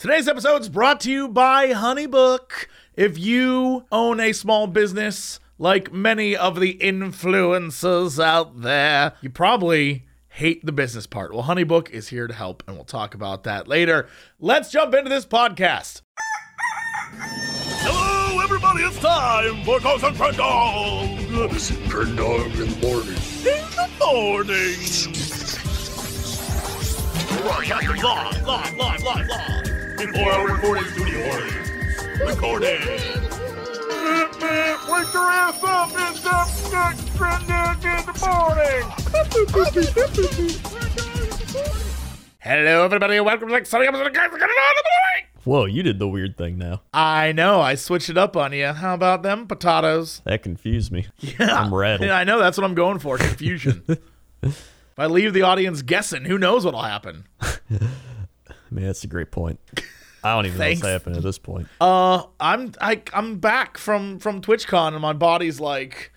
Today's episode is brought to you by Honeybook. If you own a small business, like many of the influencers out there, you probably hate the business part. Well, Honeybook is here to help, and we'll talk about that later. Let's jump into this podcast. Hello, everybody! It's time for Ghost and Friend Dog Is it Bird Dog in the morning? in the morning. Broadcasting live, live, live, live, live. Before our recording studio audience. Recording. Wake your ass up! It's up next Friend Dog in the morning. Hello, everybody, and welcome to the exciting episode of Guys That Got It On in the Morning. Whoa, you did the weird thing now. I know, I switched it up on you. How about them potatoes? That confused me. Yeah. I'm rattled. Yeah, I know, that's what I'm going for confusion. if I leave the audience guessing, who knows what'll happen? I mean, that's a great point. I don't even Thanks. know what's happening at this point. Uh, I'm I I'm back from from TwitchCon and my body's like,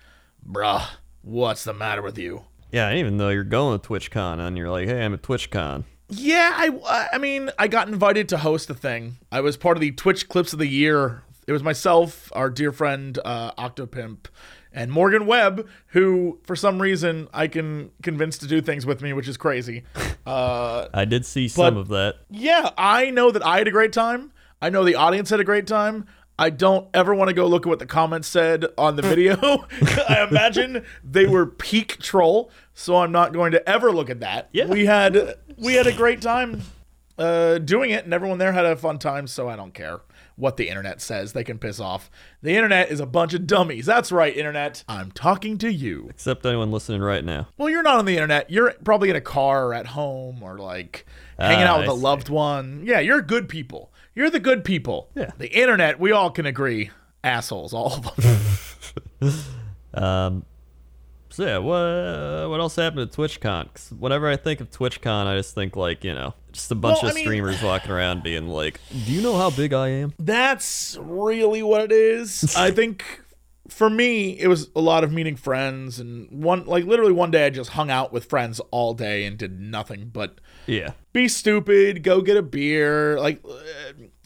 bruh, what's the matter with you? Yeah, even though you're going to TwitchCon and you're like, hey, I'm at TwitchCon. Yeah, I I mean, I got invited to host a thing. I was part of the Twitch Clips of the Year. It was myself, our dear friend uh, Octopimp, and Morgan Webb, who for some reason I can convince to do things with me, which is crazy. Uh, I did see some of that. yeah, I know that I had a great time. I know the audience had a great time. I don't ever want to go look at what the comments said on the video. I imagine they were peak troll, so I'm not going to ever look at that. Yeah. We had we had a great time uh, doing it, and everyone there had a fun time. So I don't care what the internet says; they can piss off. The internet is a bunch of dummies. That's right, internet. I'm talking to you. Except anyone listening right now. Well, you're not on the internet. You're probably in a car or at home or like hanging Ah, out with I a see. loved one. Yeah, you're good people. You're the good people. Yeah. The internet, we all can agree, assholes, all of them. Um, so yeah, what what else happened at TwitchCon? 'Cause whenever I think of TwitchCon, I just think like you know, just a bunch Well, I of mean- streamers walking around being like, "Do you know how big I am?" That's really what it is. I think for me, it was a lot of meeting friends and one like literally one day I just hung out with friends all day and did nothing but Yeah. be stupid, go get a beer. Like uh,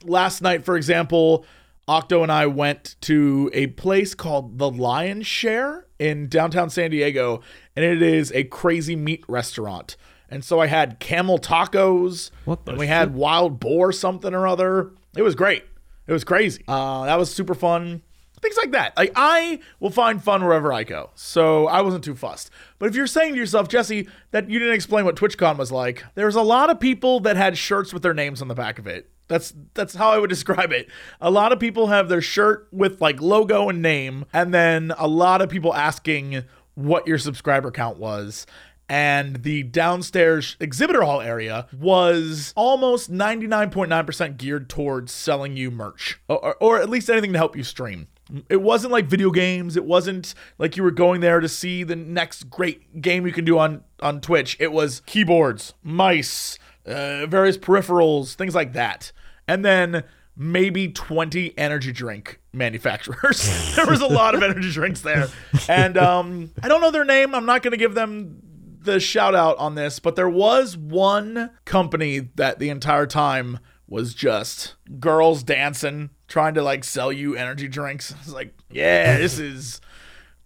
last night, for example, Octo and I went to a place called the Lion Share in downtown San Diego, and it is a crazy meat restaurant. And so I had camel tacos, What the and we had wild boar something or other. It was great. It was crazy. Uh, that was super fun. Things like that. Like I will find fun wherever I go. So I wasn't too fussed. But if you're saying to yourself, Jesse, that you didn't explain what TwitchCon was like, there's a lot of people that had shirts with their names on the back of it. That's that's how I would describe it. A lot of people have their shirt with like logo and name, and then a lot of people asking what your subscriber count was and the downstairs exhibitor hall area was almost 99.9% geared towards selling you merch or, or, at least anything to help you stream. It wasn't like video games. It wasn't like you were going there to see the next great game you can do on, on Twitch. It was keyboards, mice, uh, various peripherals, things like that. And then maybe 20 energy drink manufacturers. there was a lot of energy drinks there. And um, I don't know their name. I'm not going to give them the shout out on this, but there was one company that the entire time was just girls dancing, trying to like sell you energy drinks. It's like, yeah, this is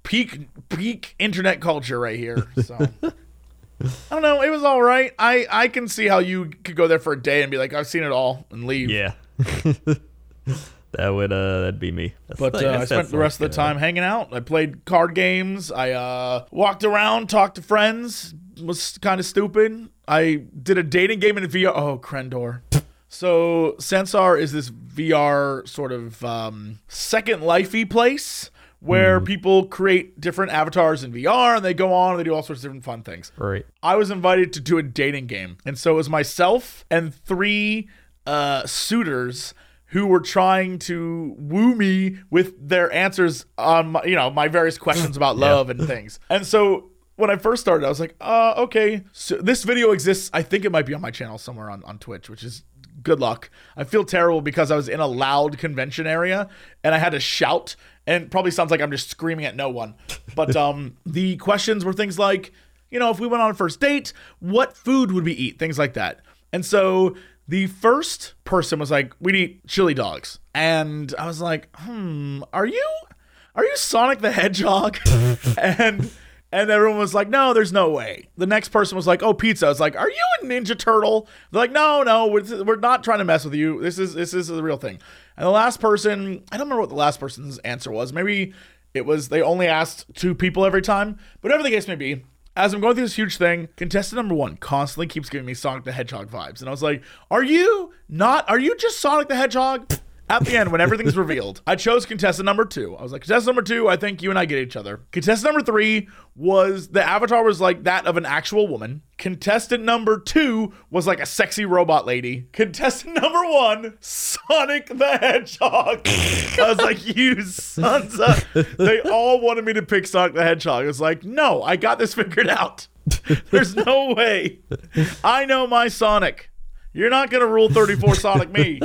peak peak internet culture right here. So I don't know. It was all right. I I can see how you could go there for a day and be like, I've seen it all and leave. Yeah. that would uh that'd be me. That's But uh, I spent the rest like, of the uh, time hanging out. I played card games. I uh, walked around, talked to friends. Was kind of stupid. I did a dating game in VR. Oh, Crendor. So Sansar is this VR sort of um, second lifey place where people create different avatars in VR and they go on and they do all sorts of different fun things. Right. I was invited to do a dating game. And so it was myself and three uh, suitors who were trying to woo me with their answers on my, you know, my various questions about love and things. And so when I first started, I was like, uh, okay. So this video exists. I think it might be on my channel somewhere on, on Twitch, which is good luck. I feel terrible because I was in a loud convention area and I had to shout and probably sounds like I'm just screaming at no one. But um the questions were things like, you know, if we went on a first date, what food would we eat? Things like that. And so The first person was like, "We'd eat chili dogs," and I was like, "Hmm, are you, are you Sonic the Hedgehog?" and and everyone was like, "No, there's no way." The next person was like, "Oh, pizza." I was like, "Are you a Ninja Turtle?" They're like, "No, no, we're, we're not trying to mess with you. This is this is the real thing." And the last person, I don't remember what the last person's answer was. Maybe it was they only asked two people every time. Whatever the case may be, as I'm going through this huge thing, contestant number one constantly keeps giving me Sonic the Hedgehog vibes. And I was like, are you not, are you just Sonic the Hedgehog? At the end, when everything's revealed, I chose contestant number two. I was like, contestant number two, I think you and I get each other. Contestant number three was the avatar was like that of an actual woman. Contestant number two was like a sexy robot lady. Contestant number one, Sonic the Hedgehog. I was like, you sons of. They all wanted me to pick Sonic the Hedgehog. I was like, no, I got this figured out. There's no way. I know my Sonic. You're not going to rule 34 Sonic me.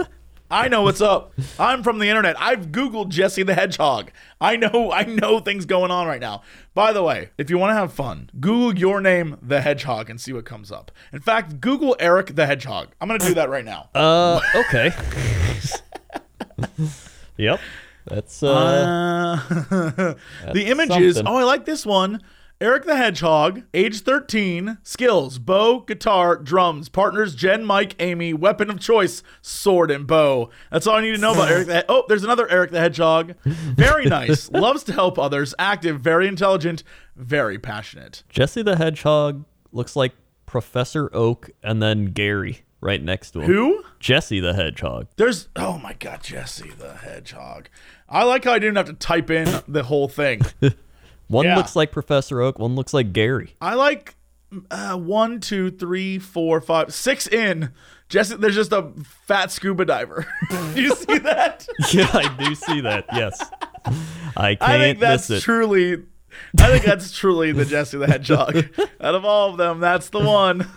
I know what's up. I'm from the internet. I've Googled Jesse the Hedgehog. I know I know things going on right now. By the way, if you want to have fun, Google your name, the Hedgehog, and see what comes up. In fact, Google Eric the Hedgehog. I'm gonna do that right now. Uh, okay. yep. That's uh, Uh, the images. something. Oh, I like this one. Eric the Hedgehog, age 13, skills, bow, guitar, drums, partners, Jen, Mike, Amy, weapon of choice, sword and bow. That's all I need to know about Eric the Oh, there's another Eric the Hedgehog. Very nice. Loves to help others, active, very intelligent, very passionate. Jesse the Hedgehog looks like Professor Oak and then Gary right next to him. Who? Jesse the Hedgehog. There's oh my god, Jesse the Hedgehog. I like how I didn't have to type in the whole thing. One Yeah. looks like Professor Oak, one looks like Gary. I like uh, one, two, three, four, five, six in. Jesse, there's just a fat scuba diver. Do you see that? yeah, I do see that. Yes. I can't I think that's miss it. truly. I think that's truly the Jesse the Hedgehog. Out of all of them, that's the one.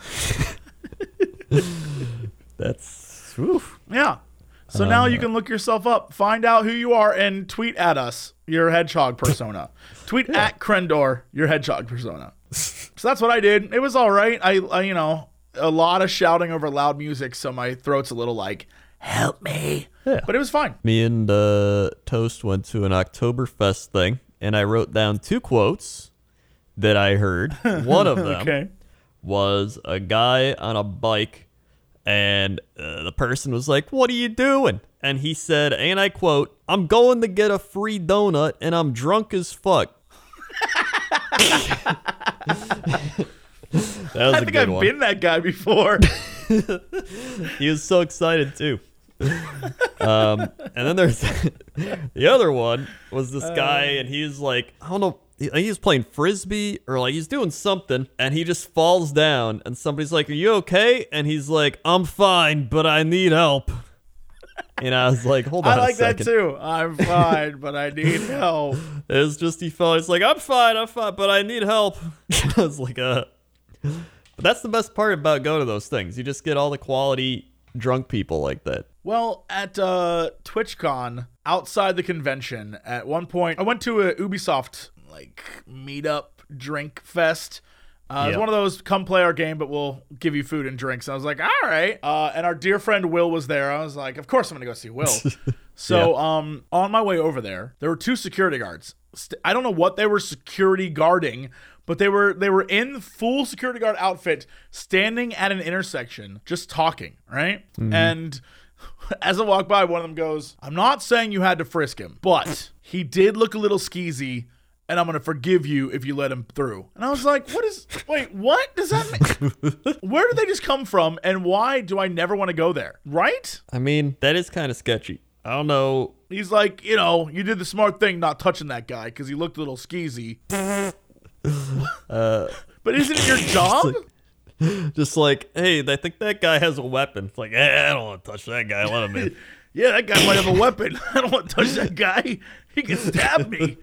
That's oof. Yeah. So now you can look yourself up, find out who you are, and tweet at us your hedgehog persona. tweet at Crendor your hedgehog persona. so that's what I did. It was all right. I, I, you know, a lot of shouting over loud music, so my throat's a little like, help me. Yeah. But it was fine. Me and uh, Toast went to an Oktoberfest thing, and I wrote down two quotes that I heard. One of them Okay. was a guy on a bike, and uh, the person was like, What are you doing? And he said, and I quote, I'm going to get a free donut, and I'm drunk as fuck. that was I a think good I've one. been that guy before. He was so excited too. um, and then there's the other one was this guy, and he's like, I don't know, he, I think he's playing frisbee or like he's doing something, and he just falls down, and somebody's like, "Are you okay?" And he's like, "I'm fine, but I need help." And I was like, "Hold on I like that too. I'm fine, but I need help. It was just he fell. He's like, "I'm fine, I'm fine, but I need help." I was like, "Uh." But that's the best part about going to those things. You just get all the quality drunk people like that. Well, at uh, TwitchCon, outside the convention, at one point, I went to a Ubisoft like meetup drink fest. Uh, It's one of those come play our game, but we'll give you food and drinks. And I was like, all right. Uh, and our dear friend Will was there. I was like, of course I'm gonna go see Will. so um, on my way over there, there were two security guards. I don't know what they were security guarding, but they were they were in full security guard outfit, standing at an intersection, just talking, right? And as I walk by, one of them goes, "I'm not saying you had to frisk him, but he did look a little skeezy." And I'm gonna forgive you if you let him through. And I was like, "What is? Wait, what does that mean? Where did they just come from? And why do I never want to go there? Right? I mean, that is kind of sketchy. I don't know. He's like, you know, you did the smart thing not touching that guy because he looked a little skeezy. but isn't it your job? Just like, hey, I think that guy has a weapon. It's like, eh, I don't want to touch that guy. Let him in. yeah, that guy might have a weapon. I don't want to touch that guy. He can stab me.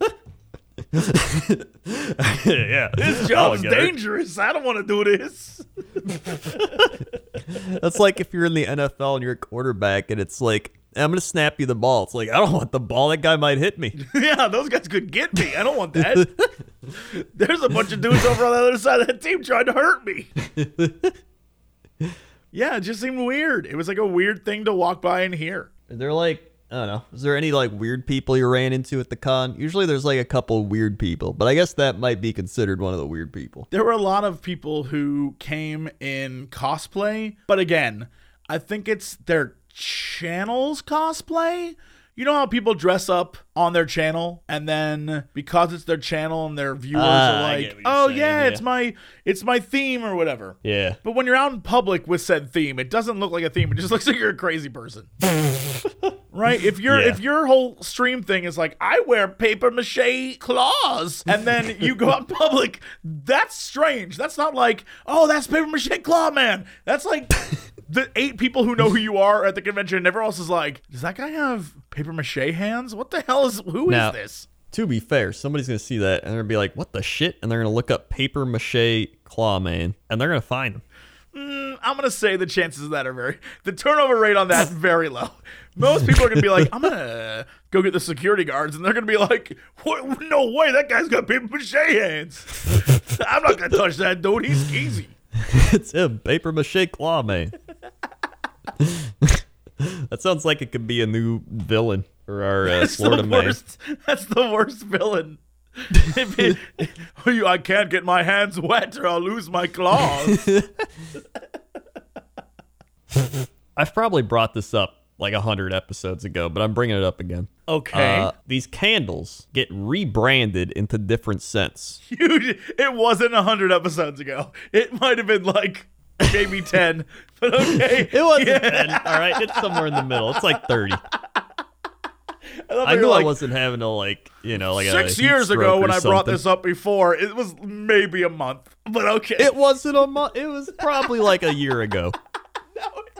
yeah. His I job's don't it. dangerous. I don't want to do this. That's like if you're in the NFL and you're a quarterback and it's like, I'm going to snap you the ball. It's like, I don't want the ball. That guy might hit me. yeah, those guys could get me. I don't want that. There's a bunch of dudes over on the other side of that team trying to hurt me. Yeah, it just seemed weird. It was like a weird thing to walk by and hear. They're like, I don't know. Is there any like weird people you ran into at the con? Usually there's like a couple weird people, but I guess that might be considered one of the weird people. There were a lot of people who came in cosplay, but again, I think it's their channel's cosplay. You know how people dress up on their channel and then because it's their channel and their viewers Ah, are like, get what you're "Oh saying, yeah, yeah. it's my it's my theme or whatever." Yeah. But when you're out in public with said theme, it doesn't look like a theme. It just looks like you're a crazy person. right? If your Yeah. if your whole stream thing is like I wear paper mache claws and then you go out in public, that's strange. That's not like, "Oh, that's paper mache claw man." That's like the eight people who know who you are at the convention and everyone else is like, "Does that guy have paper mache hands? What the hell is who is Now- this?" To be fair, somebody's gonna see that and they're gonna be like, "What the shit?" And they're gonna look up paper mache claw man, and they're gonna find him. Mm, I'm gonna say the chances of that are very the turnover rate on that very low. Most people are gonna be like, I'm gonna go get the security guards, and they're gonna be like, what? No way, that guy's got paper mache hands. I'm not gonna touch that dude. He's easy. it's him, paper mache claw man. that sounds like it could be a new villain for our uh, That's Florida the man. That's the worst villain. It- I can't get my hands wet, or I'll lose my claws. I've probably brought this up like a hundred episodes ago, but I'm bringing it up again. Okay, Uh, these candles get rebranded into different scents. Dude, it wasn't a hundred episodes ago. It might have been like maybe ten, but okay. It wasn't Yeah. 10, all right? It's somewhere in the middle. It's like 30. I, love I knew I wasn't having to, like, you know, like Six years ago, when I brought this up before, it was maybe a month, but okay. It wasn't a month. It was probably like a year ago.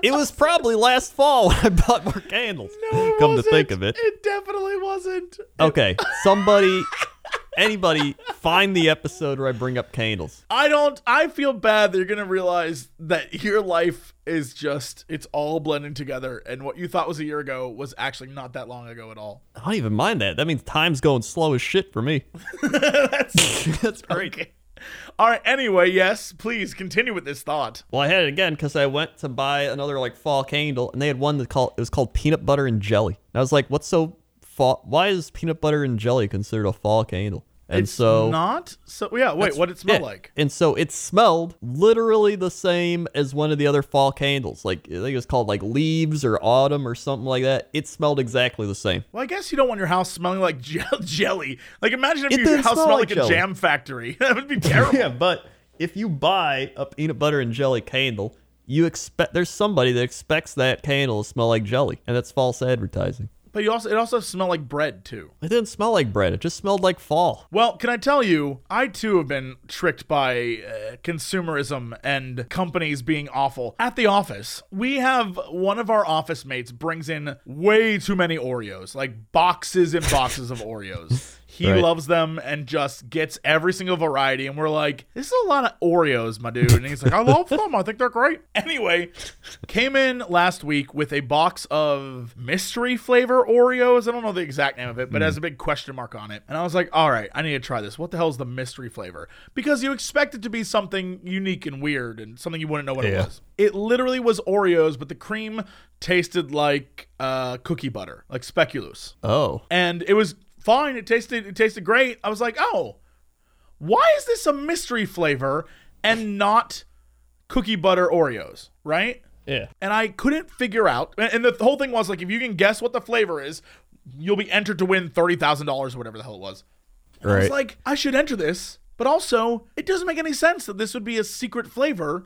It was probably last fall when I bought more candles. No, Come to wasn't. think of it. it definitely wasn't. Okay, somebody, anybody, find the episode where I bring up candles. I don't. I feel bad that you're gonna realize that your life is just it's all blending together, and what you thought was a year ago was actually not that long ago at all. I don't even mind that. That means time's going slow as shit for me. That's That's great. okay. All right. Anyway, yes. Please continue with this thought. Well, I had it again because I went to buy another like fall candle, and they had one that called it was called peanut butter and jelly. And I was like, "What's so fall? Why is peanut butter and jelly considered a fall candle?" And it's so not. So yeah. Wait. What it smell yeah. like? And so it smelled literally the same as one of the other fall candles. Like I think it was called like leaves or autumn or something like that. It smelled exactly the same. Well, I guess you don't want your house smelling like gel- jelly. Like, imagine if It your house smelled like like, a jam factory. that would be terrible. Yeah, but if you buy a peanut butter and jelly candle, you expect there's somebody that expects that candle to smell like jelly, and that's false advertising. But you also it also smelled like bread too. It didn't smell like bread. It just smelled like fall. Well, can I tell you, I too have been tricked by uh, consumerism and companies being awful. At the office, we have one of our office mates brings in way too many Oreos, like boxes and boxes of Oreos. He Right. loves them and just gets every single variety. And we're like, this is a lot of Oreos, my dude. And he's like, I love them. I think they're great. Anyway, came in last week with a box of mystery flavor Oreos. I don't know the exact name of it, but it has a big question mark on it. And I was like, all right, I need to try this. What the hell is the mystery flavor? Because you expect it to be something unique and weird and something you wouldn't know what it was. It literally was Oreos, but the cream tasted like uh, cookie butter, like speculoos Oh, and it was fine. It tasted it tasted great. I was like, oh, why is this a mystery flavor and not cookie butter Oreos, right? yeah. And I couldn't figure out. And the whole thing was like, if you can guess what the flavor is, you'll be entered to win thirty thousand dollars or whatever the hell it was. And I was like, I should enter this, but also it doesn't make any sense that this would be a secret flavor.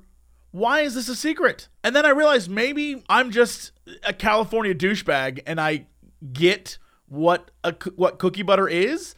Why is this a secret? And then I realized maybe I'm just a California douchebag and I get what a what cookie butter is.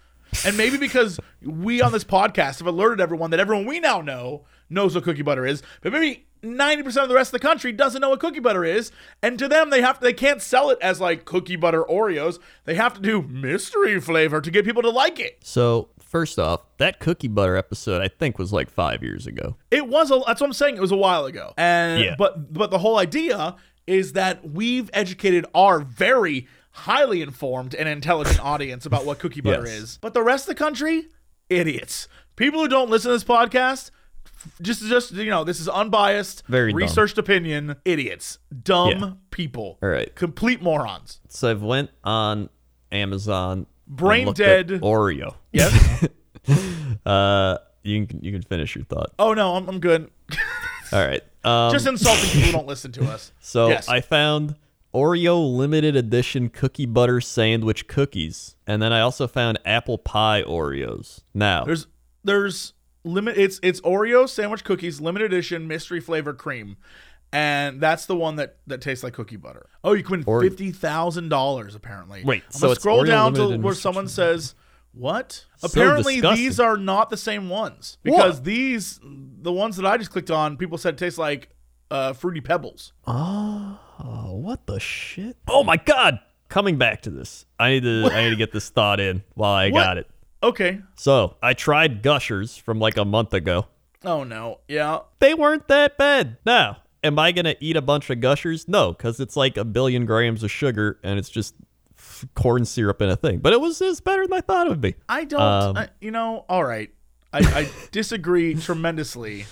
And maybe because we on this podcast have alerted everyone that everyone we now know knows what cookie butter is, but maybe 90% of the rest of the country doesn't know what cookie butter is, and to them they have they can't sell it as like cookie butter Oreos. They have to do mystery flavor to get people to like it. So first off, that cookie butter episode I think was like five years ago. It was a that's what I'm saying. It was a while ago. And Yeah. but but the whole idea is that we've educated our very highly informed and intelligent audience about what cookie butter Yes. is. But the rest of the country, idiots. People who don't listen to this podcast Just, just you know, this is unbiased, Very dumb. researched opinion. Idiots, dumb Yeah. people, All right. complete morons. So I've went on Amazon. Brain dead. Oreo. Yes. Uh, you can you can finish your thought. oh no, I'm, I'm good. All right. Um, Just insulting people who don't listen to us. so yes. I found Oreo limited edition cookie butter sandwich cookies, and then I also found apple pie Oreos. Now, There's there's limit. It's it's Oreo sandwich cookies, limited edition, mystery flavor cream, and that's the one that that tastes like cookie butter. Oh, you can win Or- fitty thousand dollars apparently. Wait, I'm so gonna scroll Oreo down to where someone says. What? So Apparently, disgusting. these are not the same ones because these, the ones that I just clicked on, people said taste like uh, fruity pebbles. oh, what the shit? Oh my god! Coming back to this, I need to I need to get this thought in while I What? got it. Okay. So I tried Gushers from like a month ago. Oh no. Yeah. They weren't that bad. Now, am I gonna eat a bunch of Gushers? No, because it's like a billion grams of sugar and it's just f- corn syrup in a thing. But it was it's better than I thought it would be. I don't. Um, I, you know. All right. I, I disagree tremendously.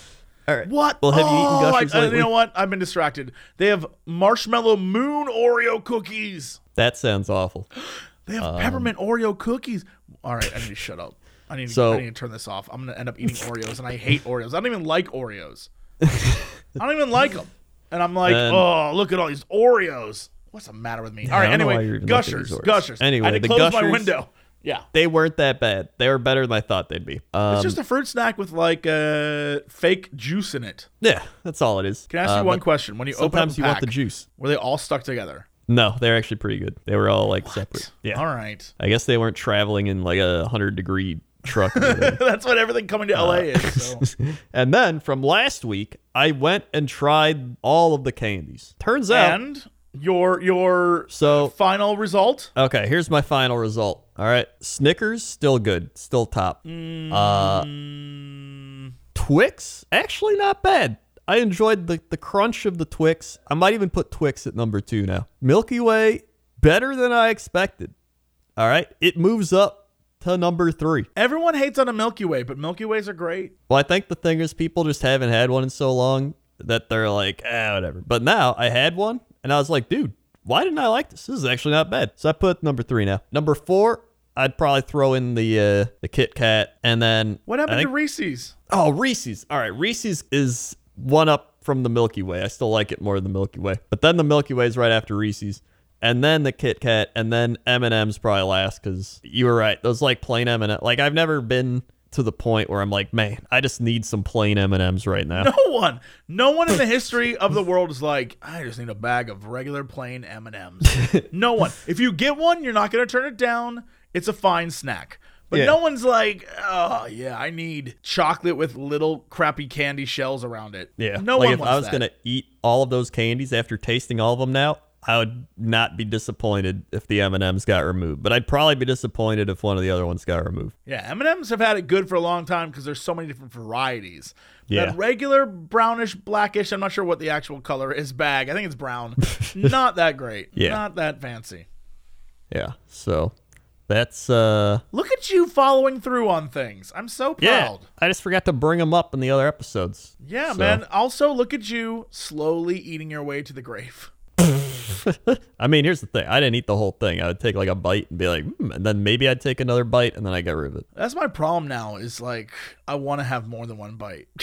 All right. What? Well, have you eaten Oh, I- Gushers uh, I- lately? You know what? I've been distracted. They have marshmallow moon Oreo cookies. That sounds awful. They have peppermint um, Oreo cookies. All right, I need to shut up. I need, So- I need to turn this off. I'm gonna end up eating Oreos, and I hate Oreos. I don't even like Oreos. I don't even like them. And I'm like, And- oh, look at all these Oreos. What's the matter with me? all right, don't know why anyway, you're even looking at Gushers. Gushers. Anyway, I had to the close my Gushers- window. Yeah. They weren't that bad. They were better than I thought they'd be. Um, It's just a fruit snack with like uh, fake juice in it. yeah, that's all it is. Can I ask Uh, you one question? When you open up Sometimes a you want the juice. were they all stuck together? No, they're actually pretty good. They were all like separate. Yeah. All right. I guess they weren't traveling in like a hundred degree truck. That's what everything coming to LA Uh, is. So. and then from last week, I went and tried all of the candies. Turns out, and your your so final result? okay, here's my final result. All right, Snickers still good, still top. Uh, Mm, Twix actually not bad. I enjoyed the the crunch of the Twix. I might even put Twix at number two now. Milky Way better than I expected. All right, it moves up to number three. everyone hates on a Milky Way, but Milky Ways are great. Well, I think the thing is people just haven't had one in so long that they're like, ah, whatever. But now I had one and I was like, dude, why didn't I like this? This is actually not bad. So I put number three now. Number four, I'd probably throw in the uh, the Kit Kat, and then What happened think- to Reese's? Oh, Reese's. All right, Reese's is one up from the Milky Way. I still like it more than the Milky Way. But then the Milky Way is right after Reese's, and then the Kit Kat, and then M and M's probably last because you were right. Those like plain M and like I've never been to the point where I'm like, man, I just need some plain M and M's right now. No one, no one in the history of the world is like, I just need a bag of regular plain M and M's. No one. If you get one, you're not gonna turn it down. It's a fine snack. But Yeah. no one's like, oh yeah, I need chocolate with little crappy candy shells around it. Yeah. no like one if I was that. gonna eat all of those candies after tasting all of them now, I would not be disappointed if the M and M's got removed. But I'd probably be disappointed if one of the other ones got removed. Yeah, M and M's have had it good for a long time because there's so many different varieties. Yeah. That regular brownish, blackish, I'm not sure what the actual color is bag. I think it's brown. not that great. Yeah. Not that fancy. Yeah. So that's uh Look at you following through on things. I'm so yeah. proud. I just forgot to bring them up in the other episodes. Yeah, So- man. Also, look at you slowly eating your way to the grave. I mean, here's the thing. I didn't eat the whole thing. I would take like a bite and be like, hmm, and then maybe I'd take another bite and then I get rid of it. That's my problem now. Is like I want to have more than one bite.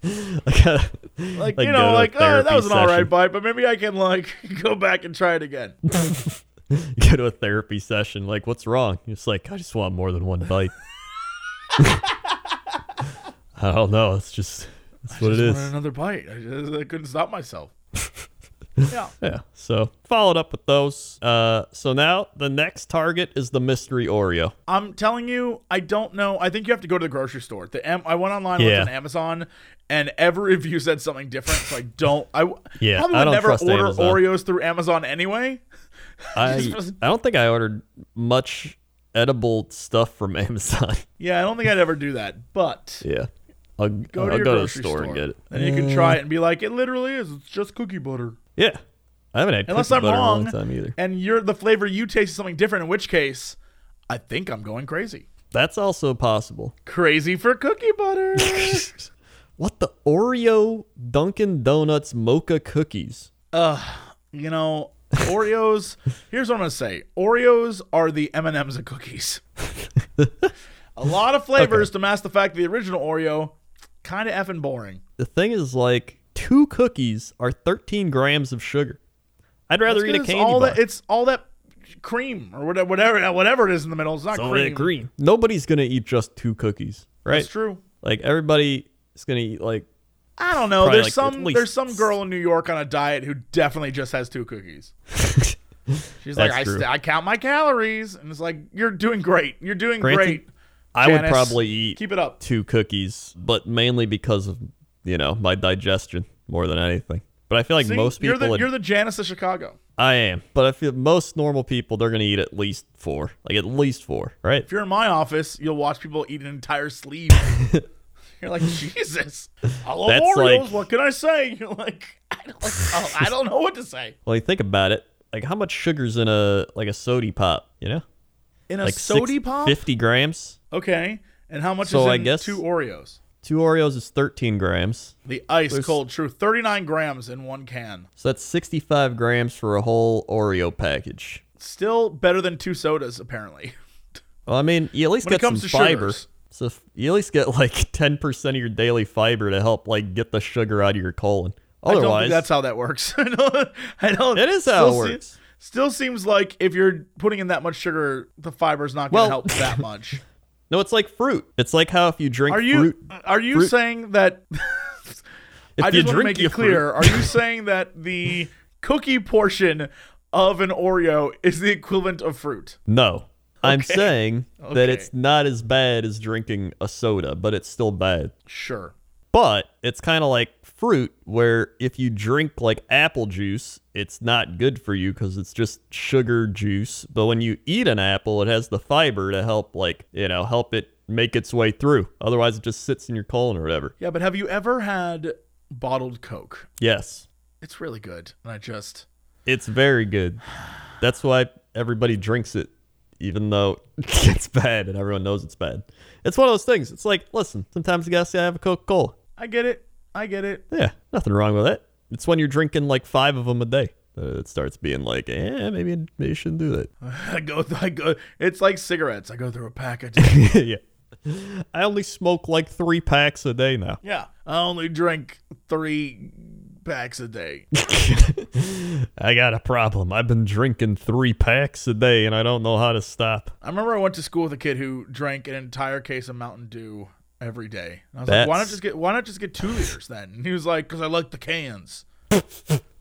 Gotta, like, Like you know, like oh, that was an all right bite, but maybe I can like go back and try it again. go to a therapy session. Like, what's wrong? It's like, I just want more than one bite. I don't know. It's just, that's what it Just is. another bite. I, just, I couldn't stop myself. yeah. Yeah. So followed up with those. Uh, so now the next target is the mystery Oreo. I'm telling you, I don't know. I think you have to go to the grocery store. The M- I went online, Yeah. on Amazon, and every review said something different. So I don't. I w- Yeah, probably I would don't never order Amazon. Oreos through Amazon anyway. I I don't think I ordered much edible stuff from Amazon. Yeah, I don't think I'd ever do that. But yeah. I'll go I'll to go to the store, store, and get it. and you can try it and be like, it literally is. It's just cookie butter. Yeah. I haven't had Unless cookie I'm butter wrong, in a long time either. and you're the flavor you taste is something different. In which case, I think I'm going crazy. That's also possible. Crazy for cookie butter. What the Oreo Dunkin' Donuts mocha cookies? Uh, you know, Oreos. Here's what I'm gonna say: Oreos are the M and M's of cookies. a lot of flavors to mask the fact that the original Oreo kind of effing boring. The thing is, like, two cookies are 13 grams of sugar. I'd rather It's eat a candy all bar. that it's all that cream or whatever, whatever, whatever it is in the middle. It's not All cream. that cream. Nobody's gonna eat just two cookies, right? That's true. Like everybody is gonna eat like I don't know. There's like some there's some girl in New York on a diet who definitely just has two cookies. She's like, That's I, true. st- I count my calories, and it's like, you're doing great. You're doing Granted, great. I would probably eat Keep it up. two cookies, but mainly because of you know my digestion more than anything. But I feel like See, most you're people, the would- you're the Janice of Chicago. I am, but I feel most normal people they're gonna eat at least four, like at least four, right? If you're in my office, you'll watch people eat an entire sleeve. you're like, Jesus, I love That's Oreos. like- what can I say? You're like, I don't, oh, I don't know what to say. Well, you think about it, like how much sugar's in a like a sody pop, you know, In a like sody six- pop? fifty grams. Okay. And how much So is in I guess- two Oreos? Two Oreos is thirteen grams, The ice There's- cold truth. 39 grams in one can. so that's sixty-five grams for a whole Oreo package. Still better than two sodas, apparently. Well, I mean, you at least When get some fiber. sugars. So you at least get like ten percent of your daily fiber to help like get the sugar out of your colon. I don't Otherwise, think that's how that works. I don't. I don't It is how it works. Still seems like if you're putting in that much sugar, the fiber's not going to Well- help that much. no, it's like fruit. It's like how if you drink Are you fruit, are you fruit- saying that? if I you just want to make it clear. Are you saying that the cookie portion of an Oreo is the equivalent of fruit? No. I'm Okay. saying that it's not as bad as drinking a soda, but it's still bad. Sure. But it's kind of like fruit, where if you drink like apple juice, it's not good for you because it's just sugar juice. But when you eat an apple, it has the fiber to help, like, you know, help it make its way through. Otherwise, it just sits in your colon or whatever. Yeah, but have you ever had bottled Coke? Yes, It's really good, and I just it's very good. That's why everybody drinks it, even though it's bad and everyone knows it's bad. It's one of those things. It's like, listen, sometimes you gotta say I have a Coca Cola. I get it. I get it. Yeah, nothing wrong with it. It's when you're drinking like five of them a day that it starts being like, eh, maybe maybe you shouldn't do that. I go. I go. It's like cigarettes. I go through a pack a day. yeah, I only smoke like three packs a day now. yeah, I only drink three packs a day. I got a problem. I've been drinking three packs a day and I don't know how to stop. I remember I went to school with a kid who drank an entire case of Mountain Dew every day. And I was like, why not just get why not just get two liters then? And he was like, because I like the cans. I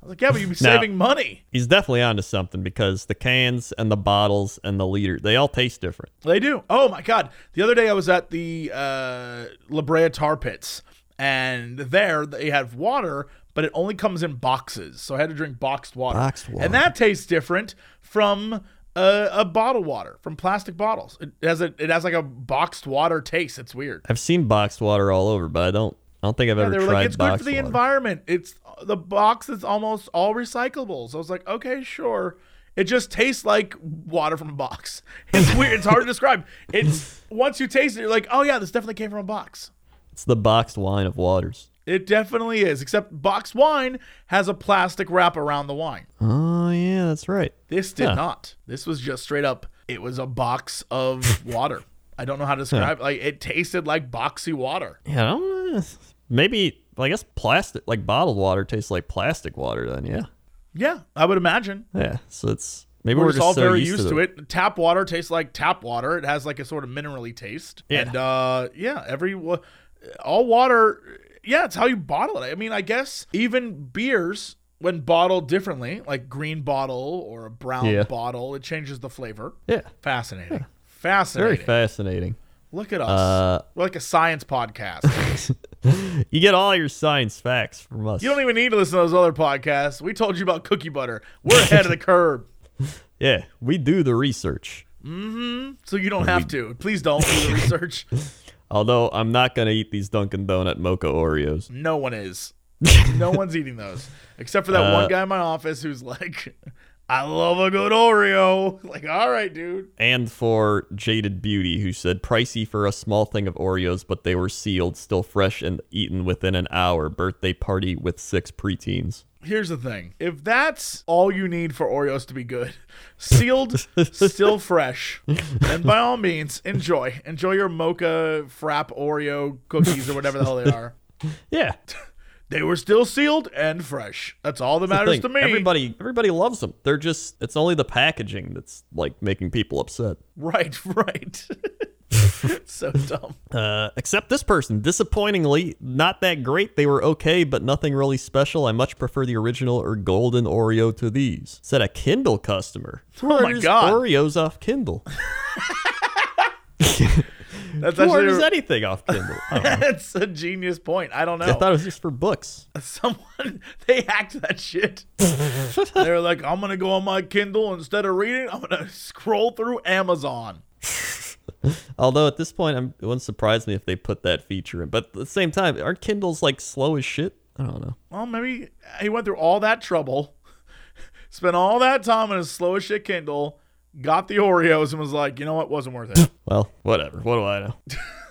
was like, yeah, but you'd be Now- saving money. He's definitely onto something because the cans and the bottles and the liter, they all taste different. They do. Oh my god! The other day I was at the uh, La Brea Tar Pits, and there they have water, but it only comes in boxes. So I had to drink boxed water. Boxed water. and that tastes different from a, a bottle water from plastic bottles. It has a it has like a boxed water taste. It's weird. I've seen boxed water all over, but I don't I don't think I've Yeah, ever they were tried like, it's good for the water. environment. It's the box is almost all recyclables. I was like, okay, sure. It just tastes like water from a box. It's weird. It's hard to describe. It's once you taste it, you're like, oh yeah, this definitely came from a box. It's the boxed wine of waters. It definitely is. Except boxed wine has a plastic wrap around the wine. Oh yeah, that's right. This did Huh. not. This was just straight up. It was a box of water. I don't know how to describe. it Like it tasted like boxy water. Yeah, I don't know. Maybe I guess plastic like bottled water tastes like plastic water then, yeah. Yeah, I would imagine. Yeah. So it's maybe We're, we're, just all so very used, used to, to it. it. Tap water tastes like tap water. It has like a sort of minerally taste. Yeah. And uh, yeah, every all water. Yeah, it's how you bottle it. I mean, I guess even beers when bottled differently, like green bottle or a brown Yeah. bottle, it changes the flavor. Yeah. Fascinating. Very Fascinating. Very fascinating. Look at us. Uh, We're like a science podcast. You get all your science facts from us. you don't even need to listen to those other podcasts. We told you about cookie butter. We're ahead of the curve. yeah, we do the research. So you don't have to. Please don't do the research. Although I'm not gonna eat these Dunkin' Donut mocha Oreos. No one is. No one's eating those except for that Uh, one guy in my office who's like, I love a good Oreo. Like, all right, dude. And for Jaded Beauty, who said pricey for a small thing of Oreos, but they were sealed, still fresh, and eaten within an hour. Birthday party with six preteens. Here's the thing. If that's all you need for Oreos to be good, sealed, still fresh, then by all means, enjoy. Enjoy your mocha frap Oreo cookies or whatever the hell they are. Yeah, They were still sealed and fresh. That's all that matters to me. Everybody, everybody loves them. They're just, it's only the packaging that's like making people upset. Right, right. so dumb. Uh, except this person, disappointingly, not that great. They were okay, but nothing really special. I much prefer the original or golden Oreo to these. Said a Kindle customer. Oh my God. Oreos off Kindle. That's Who orders actually anything off Kindle? I, don't know. that's a genius point. I don't know. I thought it was just for books. Someone they hacked that shit. they were like, I'm gonna go on my Kindle instead of reading. I'm gonna scroll through Amazon. Although at this point, I'm, it wouldn't surprise me if they put that feature in. But at the same time, aren't Kindles like slow as shit? I don't know. Well, maybe he went through all that trouble, spent all that time on his slow as shit Kindle, got the Oreos, and was like, you know what, wasn't worth it. Well, whatever. What do I know?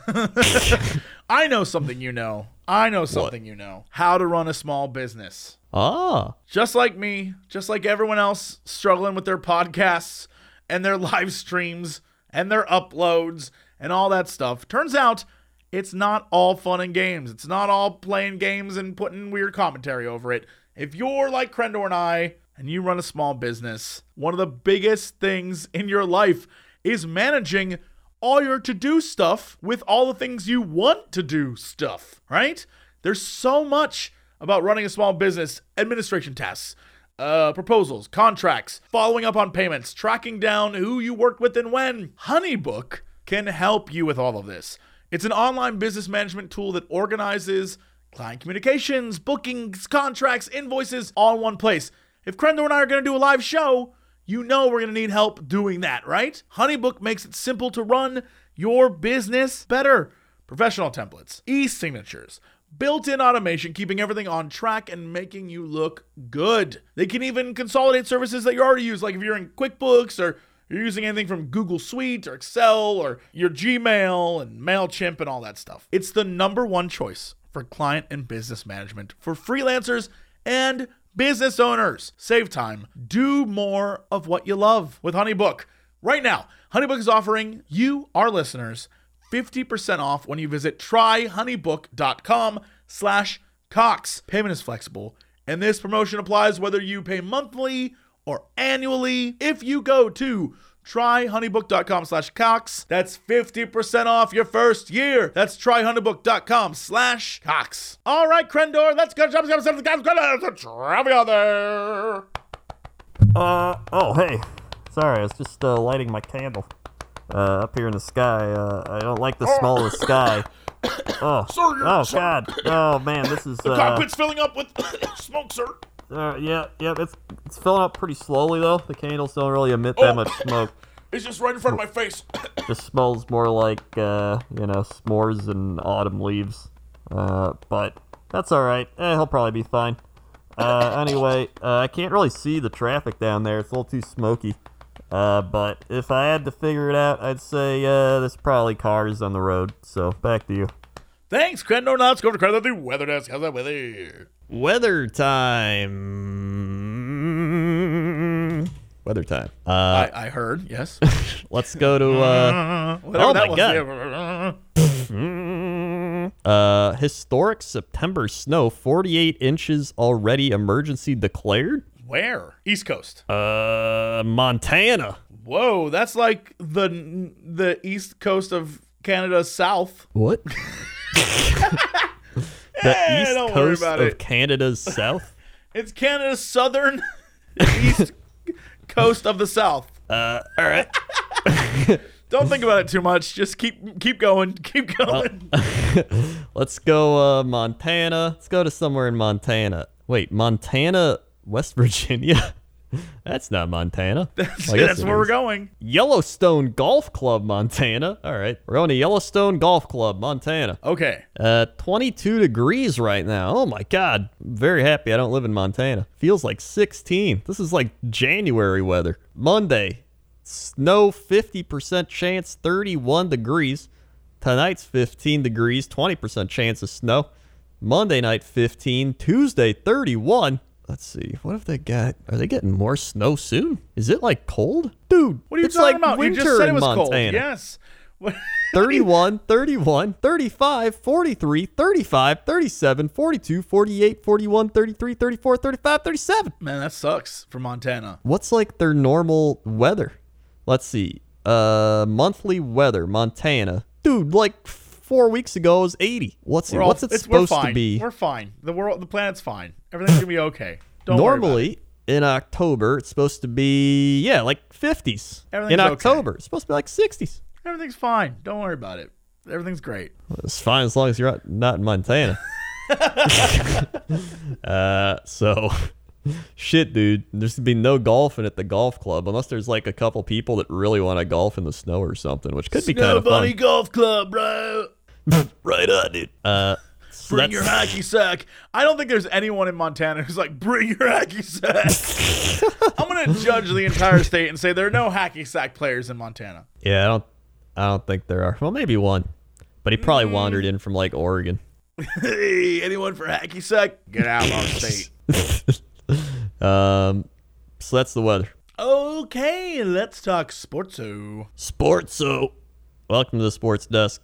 I know something you know. I know something you know. How to run a small business. Ah, Just like me, just like everyone else struggling with their podcasts and their live streams and their uploads and all that stuff. Turns out it's not all fun and games. It's not all playing games and putting weird commentary over it. If you're like Crendor and I and you run a small business, one of the biggest things in your life is managing all your to do stuff with all the things you want to do stuff, right? There's so much about running a small business administration tasks, uh, proposals, contracts, following up on payments, tracking down who you worked with and when. Honeybook can help you with all of this. It's an online business management tool that organizes client communications, bookings, contracts, invoices all in one place. If Crendor and I are going to do a live show, you know we're going to need help doing that, right? Honeybook makes it simple to run your business better. Professional templates, e signatures, built in automation, keeping everything on track and making you look good. They can even consolidate services that you already use, like if you're in QuickBooks or you're using anything from Google Suite or Excel or your Gmail and MailChimp and all that stuff. It's the number one choice for client and business management for freelancers and business owners. Save time. Do more of what you love with Honeybook. Right now, Honeybook is offering you, our listeners, 50% off when you visit tryhoneybook.com slash Cox. Payment is flexible, and this promotion applies whether you pay monthly or annually. If you go to tryhoneybook.com slash Cox, that's 50% off your first year. That's tryhoneybook.com slash Cox. All right, Crendor, let's go. Trivia there. Uh, oh, hey. Sorry, I was just uh, lighting my candle. Uh, up here in the sky. Uh, I don't like the smell of the sky. Oh, Sir, oh sir. God. Oh, man, this is, The uh, cockpit's filling up with smoke, sir. Uh, yeah, yeah, it's, it's filling up pretty slowly, though. The candles don't really emit that Oh. much smoke. It's just right in front of my face. just smells more like, uh, you know, s'mores and autumn leaves. Uh, but that's alright. Eh, he'll probably be fine. Uh, anyway, uh, I can't really see the traffic down there. It's a little too smoky. Uh, but if I had to figure it out, I'd say, uh, there's probably cars on the road. So, back to you. Thanks. Now let's go to Crendor, the weather desk. How's that weather? Weather time. Weather time. Uh, I, I heard, yes. let's go to, uh, Whatever Oh that my was. Mm, Uh, historic September snow, 48 inches already. Emergency declared. Where? East Coast. Uh, Montana. Whoa, that's like the the east coast of Canada south. What? The Eh, east coast of it. Canada's south. It's Canada's southern east coast of the south. Uh, all right. Don't think about it too much. Just keep keep going. Keep going. Let's go, uh, Montana. Let's go to somewhere in Montana. Wait, Montana, West Virginia. That's not Montana. That's, Well, that's where we're going. Yellowstone Golf Club, Montana. All right. We're going to Yellowstone Golf Club, Montana. Okay. Uh, 22 degrees right now. Oh my God. I'm very happy I don't live in Montana. Feels like 16. This is like January weather. Monday, snow 50% chance, 31 degrees. Tonight's 15 degrees, 20% chance of snow. Monday night 15, Tuesday 31. Let's see. What if they got? Are they getting more snow soon? Is it like cold? Dude, What are you it's talking like about? You just said it was Montana. cold. Yes. What- 31, 31, 35, 43, 35, 37, 42, 48, 41, 33, 34, 35, 37. Man, that sucks for Montana. What's like their normal weather? Let's see. Uh monthly weather, Montana. Dude, like 4 weeks ago it was 80. What's it what's it supposed to fine. be? We're fine. The world, the planet's fine. Everything's gonna be okay. Don't worry about it. Normally in October it's supposed to be yeah, like 50s. Everything's In okay. October it's supposed to be like 60s. everything's fine. Don't worry about it. Everything's great. It's fine as long as you're not- not in Montana. uh, so, shit, dude. There's gonna be no golfing at the golf club unless there's like a couple people that really want to golf in the snow or something, which could be kind of Bunny fun. Golf Club, bro. right on, dude. Uh, Bring your hacky sack. I don't think there's anyone in Montana who's like, bring your hacky sack. I'm gonna judge the entire state and say there are no hacky sack players in Montana. Yeah, I don't. I don't think there are. Well, maybe one, but he probably Mm. wandered in from like Oregon. Hey, anyone for hacky sack? Get out of our state. Um, so that's the weather. Okay, let's talk sportso. Sports. So, welcome to the sports desk.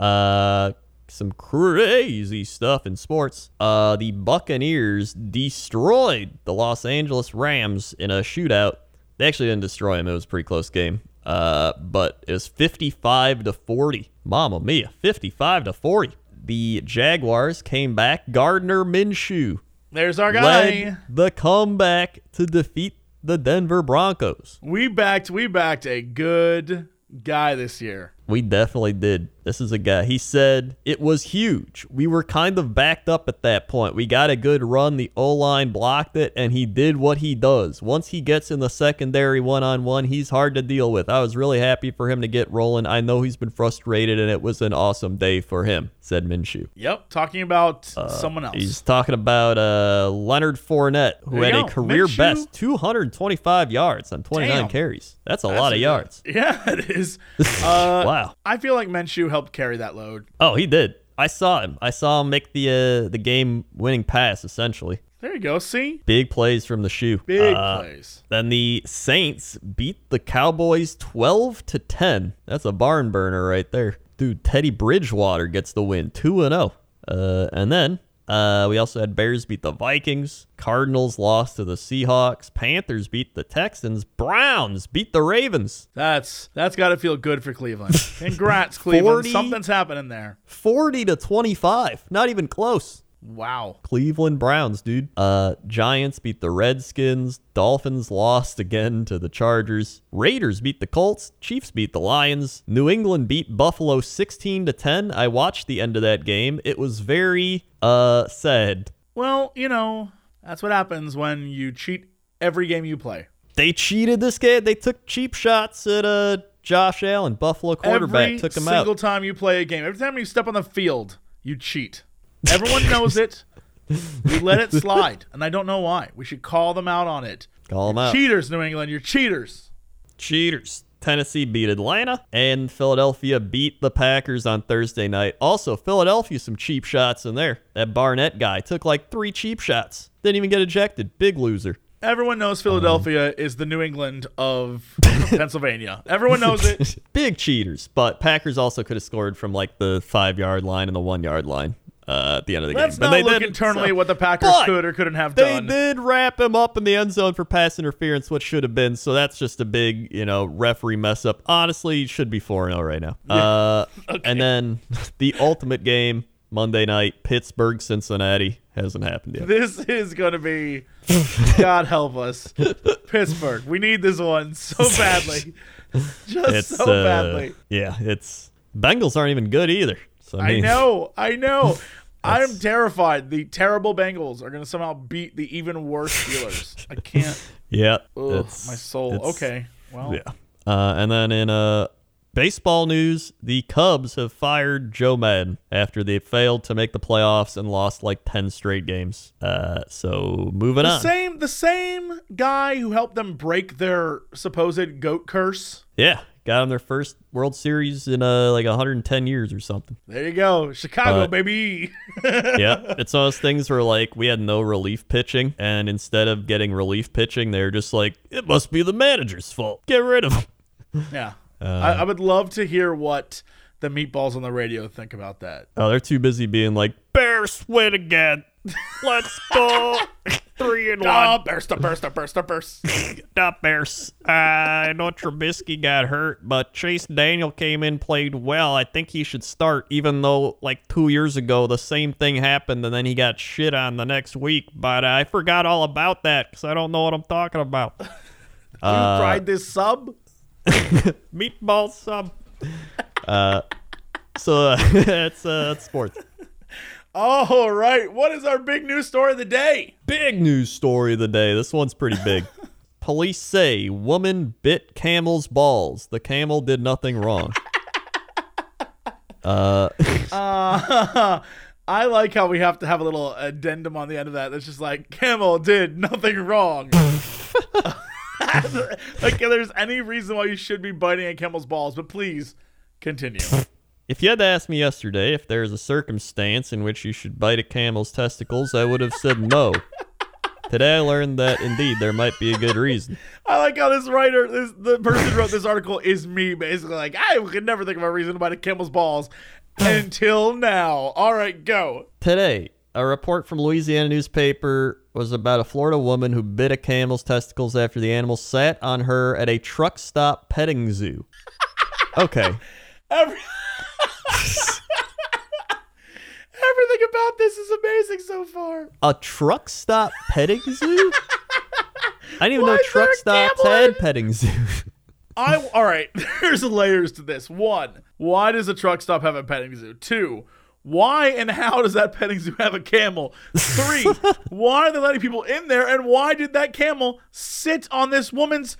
Uh, some crazy stuff in sports. Uh, the Buccaneers destroyed the Los Angeles Rams in a shootout. They actually didn't destroy them; it was a pretty close game. Uh, but it was 55 to 40. Mama mia, 55 to 40. The Jaguars came back. Gardner Minshew There's our guy. led the comeback to defeat the Denver Broncos. We backed we backed a good guy this year. We definitely did. This is a guy. He said it was huge. We were kind of backed up at that point. We got a good run. The O line blocked it, and he did what he does. Once he gets in the secondary one on one, he's hard to deal with. I was really happy for him to get rolling. I know he's been frustrated, and it was an awesome day for him, said Minshew. Yep, talking about someone else. Uh, He's talking about uh, Leonard Fournette, who There had a career Minshew. best 225 yards on 29 Damn. carries. That's a That's lot of good- yards. Yeah, it is. Uh, Wow. I feel like Minshew helped carry that load. Oh, he did. I saw him. I saw him make the uh, the game winning pass essentially. There you go. See, Big plays from the shoe. big Uh, plays. Then the Saints beat the Cowboys 12 to 10. That's a barn burner right there. Dude, Teddy Bridgewater gets the win 2 and 0. Uh and then uh, we also had Bears beat the Vikings, Cardinals lost to the Seahawks, Panthers beat the Texans, Browns beat the Ravens. That's that's got to feel good for Cleveland. Congrats, Cleveland. 40? Something's happening there. 40 to 25. Not even close. Wow. Cleveland Browns, dude. Uh, Giants beat the Redskins. Dolphins lost again to the Chargers. Raiders beat the Colts. Chiefs beat the Lions. New England beat Buffalo 16 to 10. I watched the end of that game. It was very uh sad. Well, you know that's what happens when you cheat every game you play. They cheated this game. They took cheap shots at uh Josh Allen, Buffalo quarterback, every took him single time you play a game, every time you step on the field, you cheat. Everyone knows it. We let it slide, and I don't know why. We should call them out on it. Call him out. Cheaters, New England. You're cheaters. Cheaters. Tennessee beat Atlanta, and Philadelphia beat the Packers on Thursday night. Also, Philadelphia some cheap shots in there. That Barnett guy took like three cheap shots. Didn't even get ejected. Big loser. Everyone knows uh-huh. Philadelphia is the New England of Pennsylvania. Everyone knows it. Big cheaters. But Packers also could have scored from like the five yard line and the one yard line uh, at the end of the Let's game. But they look didn't, internally so- what the Packers could or couldn't have They done. They did wrap him up in the end zone for pass interference, which should have been. So that's just a big, you know, referee mess up. Honestly, should be 4 0 right now. Uh, And then the ultimate game, Monday night, Pittsburgh, Cincinnati, hasn't happened yet. This is going to be, God help us, Pittsburgh. We need this one so badly, just It's so uh, badly. Yeah, it's Bengals aren't even good either. So I, I know, I know. I'm terrified. The terrible Bengals are going to somehow beat the even worse Steelers. I can't. Yeah. Ugh, my soul. Okay. Well, Yeah. Uh, and then in uh, baseball news, the Cubs have fired Joe Maddon after they failed to make the playoffs and lost like 10 straight games. Uh, so moving the on. same the same guy who helped them break their supposed goat curse. Yeah. Got them their first World Series in uh, like 110 years or something. There you go, Chicago, But- baby. yeah, it's one of those things where like we had no relief pitching, and instead of getting relief pitching, they're just like, it must be the manager's fault. Get rid of him. yeah, Uh, I, I would love to hear what the meatballs on the radio think about that. Oh, they're too busy being like, Bears win again. Let's go. Three and Oh, one. burst, a burst, a burst, a burst. Not Bears. Uh, I know Trubisky got hurt, but Chase Daniel came in, played well. I think he should start, even though like two years ago the same thing happened, and then he got shit on the next week. But I forgot all about that because I don't know what I'm talking about. you tried this sub? Meatball sub. uh, so uh, that's uh, that's sports. All right. What is our big news story of the day? Big news story of the day. This one's pretty big. Police say woman bit camel's balls. The camel did nothing wrong. Uh, Uh, I like how we have to have a little addendum on the end of that. That's just like Camel did nothing wrong. like, if there's any reason why you should be biting a camel's balls, but please continue. if you had to ask me yesterday if there's a circumstance in which you should bite a camel's testicles, I would have said no. Today I learned that indeed there might be a good reason. I like how this writer, this the person who wrote this article is me, basically. Like I could never think of a reason to bite a camel's balls until now. All right, go. Today, a report from Louisiana newspaper was about a Florida woman who bit a camel's testicles after the animal sat on her at a truck stop petting zoo. Okay. Every- Everything about this is amazing so far. A truck stop petting zoo? I didn't even Why know truck stops had petting zoos. I all right. There's layers to this. One, why does a truck stop have a petting zoo? Two, why and how does that petting zoo have a camel? Three, why are they letting people in there? And why did that camel sit on this woman's,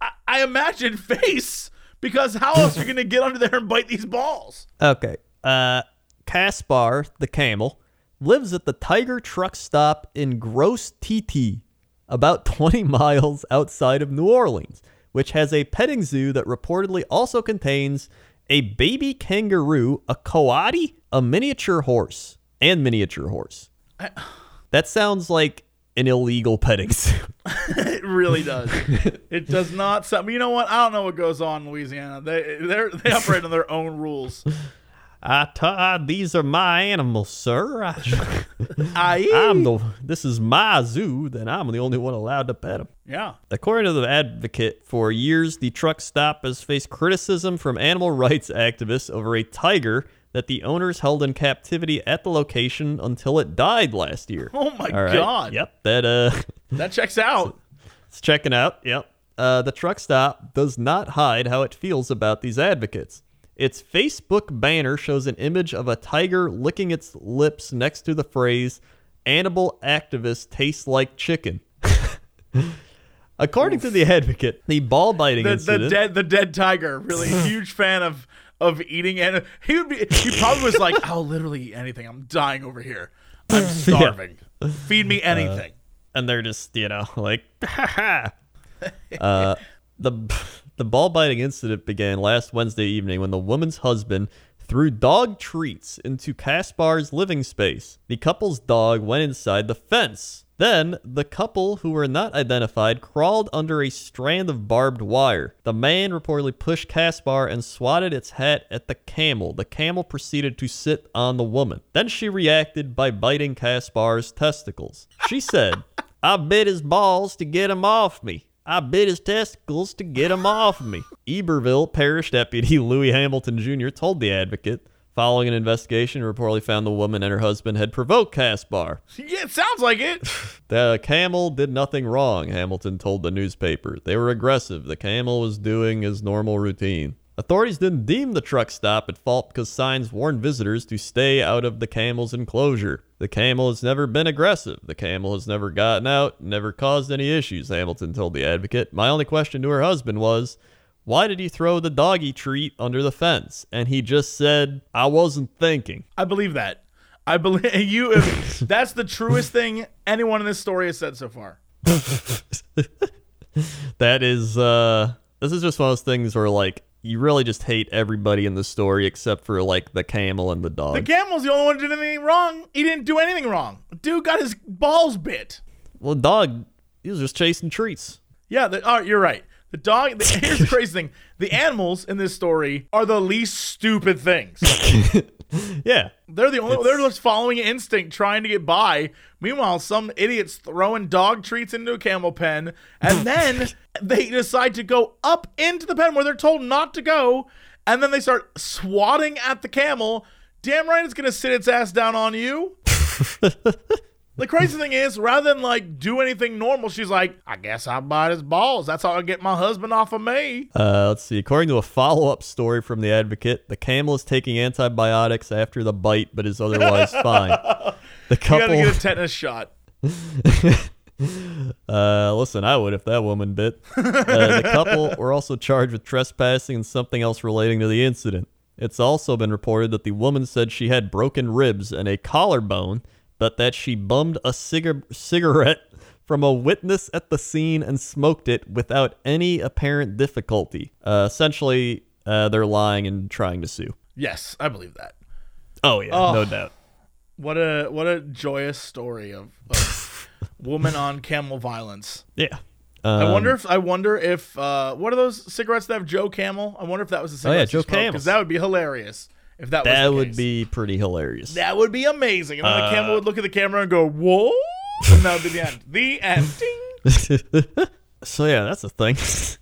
I, I imagine, face? Because how else are you gonna get under there and bite these balls? Okay. Uh, Caspar, the camel, lives at the Tiger Truck Stop in Grosse Tete, about 20 miles outside of New Orleans, which has a petting zoo that reportedly also contains a baby kangaroo, a coati, a miniature horse, and miniature horse. That sounds like an illegal petting zoo. It really does. it does not sound. You know what? I don't know what goes on in Louisiana. They they they operate on their own rules. I ta- these are my animals, sir. I- I I'm the. This is my zoo. Then I'm the only one allowed to pet them. yeah. According to the advocate, for years the truck stop has faced criticism from animal rights activists over a tiger that the owners held in captivity at the location until it died last year. Oh my right. god. Yep. That uh, That checks out. it's checking out. Yep. Uh, the truck stop does not hide how it feels about these advocates. Its Facebook banner shows an image of a tiger licking its lips next to the phrase "Animal activists taste like chicken." According to the advocate, the ball biting the, the dead the dead tiger really huge fan of of eating and he would be he probably was like i'll literally eat anything i'm dying over here i'm starving feed me anything and they're just you know like ha ha. uh, the the ball biting incident began last Wednesday evening when the woman's husband threw dog treats into Caspar's living space. The couple's dog went inside the fence. Then the couple, who were not identified, crawled under a strand of barbed wire. The man reportedly pushed Caspar and swatted its hat at the camel. The camel proceeded to sit on the woman. Then she reacted by biting Caspar's testicles. She said, I bit his balls to get him off me. I bit his testicles to get him off me. Iberville Parish Deputy Louis Hamilton Jr. told the advocate. Following an investigation, reportedly found the woman and her husband had provoked Caspar. yeah it sounds like it The camel did nothing wrong, Hamilton told the newspaper. They were aggressive. The camel was doing his normal routine. Authorities didn't deem the truck stop at fault because signs warned visitors to stay out of the camel's enclosure. The camel has never been aggressive. The camel has never gotten out, never caused any issues, Hamilton told the advocate. My only question to her husband was, why did he throw the doggy treat under the fence? And he just said, I wasn't thinking. I believe that. I believe you. If, that's the truest thing anyone in this story has said so far. That is, uh, this is just one of those things where, like, you really just hate everybody in the story except for, like, the camel and the dog. The camel's the only one who did anything wrong. He didn't do anything wrong. Dude got his balls bit. well, the dog, he was just chasing treats. Yeah, the, all right, you're right. The dog. The, here's the crazy thing: the animals in this story are the least stupid things. Yeah. They're the only. It's- They're just following instinct, trying to get by. Meanwhile, some idiots throwing dog treats into a camel pen, and then they decide to go up into the pen where they're told not to go, and then they start swatting at the camel. Damn right, it's gonna sit its ass down on you. The crazy thing is, rather than like do anything normal, she's like, I guess I'll bite his balls. That's how I get my husband off of me. Uh, let's see. According to a follow up story from the advocate, the camel is taking antibiotics after the bite, but is otherwise fine. The You gotta get a tetanus shot. Uh, listen, I would if that woman bit. Uh, the couple were also charged with trespassing and something else relating to the incident. It's also been reported that the woman said she had broken ribs and a collarbone, but that she bummed a cigar- cigarette from a witness at the scene and smoked it without any apparent difficulty. Uh, essentially, uh, they're lying and trying to sue. Yes, I believe that. Oh yeah, Oh. no doubt. What a what a joyous story of, of woman on camel violence. Yeah. I Um, wonder if I wonder if uh, what are those cigarettes that have Joe Camel? I wonder if that was the same. Oh, yeah, Joe because that would be hilarious if that, that the would case. be pretty hilarious. that would be amazing. And then the Uh, camel would look at the camera and go, "Whoa!" and that would be the end. The end. Ding. so yeah, that's a thing.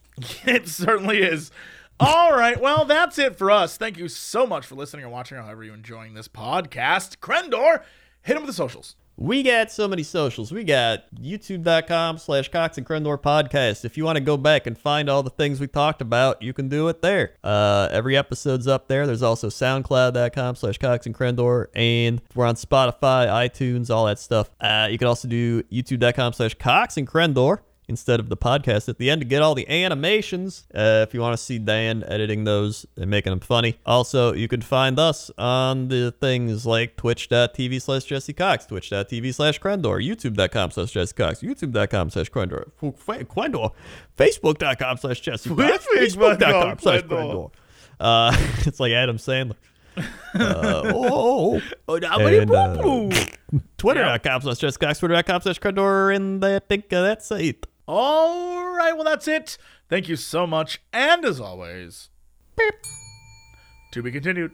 It certainly is. All right. Well, that's it for us. Thank you so much for listening or watching, or however you're enjoying this podcast. Crendor, hit him with the socials. We got so many socials. We got youtube.com slash Cox and Crendor podcast. If you want to go back and find all the things we talked about, you can do it there. Uh, every episode's up there. There's also soundcloud.com slash Cox and Crendor. And we're on Spotify, iTunes, all that stuff. Uh, you can also do youtube.com slash Cox and Crendor instead of the podcast at the end to get all the animations uh, if you want to see Dan editing those and making them funny. Also, you can find us on the things like twitch.tv slash Jesse Cox, twitch.tv slash Crendor, youtube.com slash Jesse Cox, youtube.com slash Crendor, Crendor, facebook.com slash Jesse Cox, facebook.com slash Crendor. Uh, it's like Adam Sandler. Uh, oh, oh, and, uh, Twitter.com slash Jesse Cox, Twitter.com slash Crendor, and I think that's it. All right, well, that's it. Thank you so much. And as always, beep, to be continued.